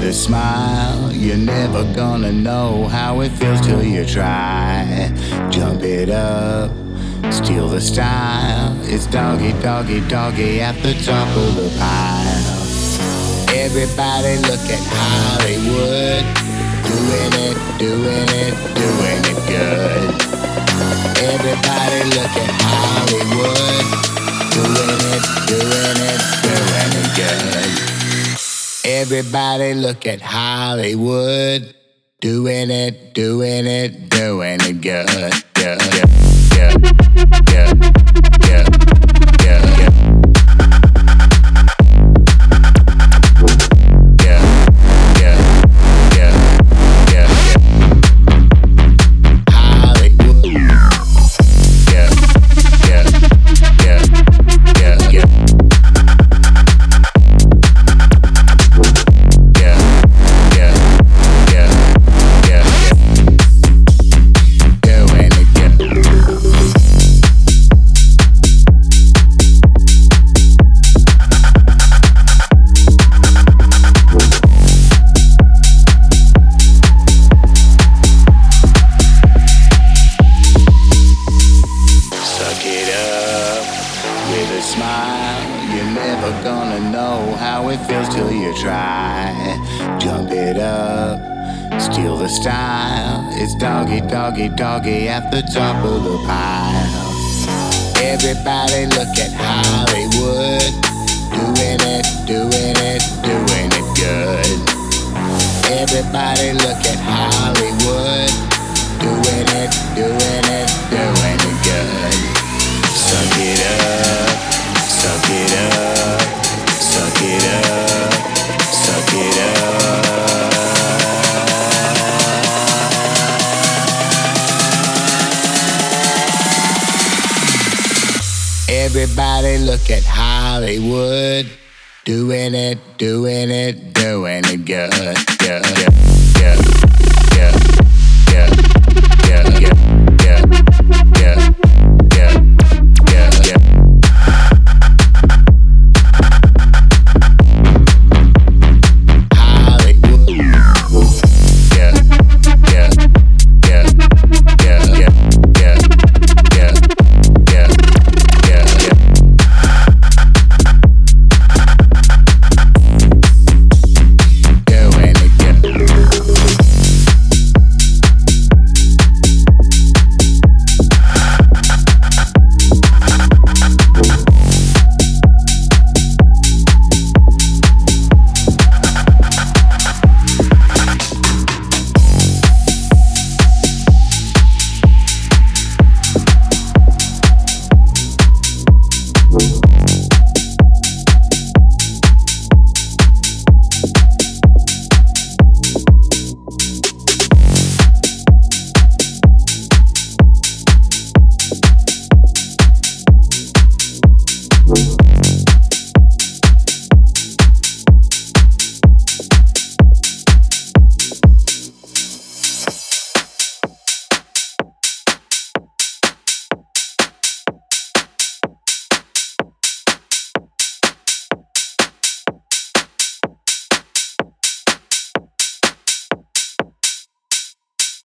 With a smile. You're never gonna know how it feels till you try. Jump it up, steal the style. It's doggy, doggy, doggy at the top of the pile. Everybody look at Hollywood. Doing it, doing it, doing it good. Everybody look at Everybody look at Hollywood. Doing it, doing it, doing it good. good, it feels till you try. Jump it up, steal the style. It's doggy, doggy, doggy at the top of the pile. Everybody look at Hollywood. Doing it, doing it, doing it good. Everybody look Everybody look at Hollywood. Doing it, doing it, doing it good. good, good, good. Thank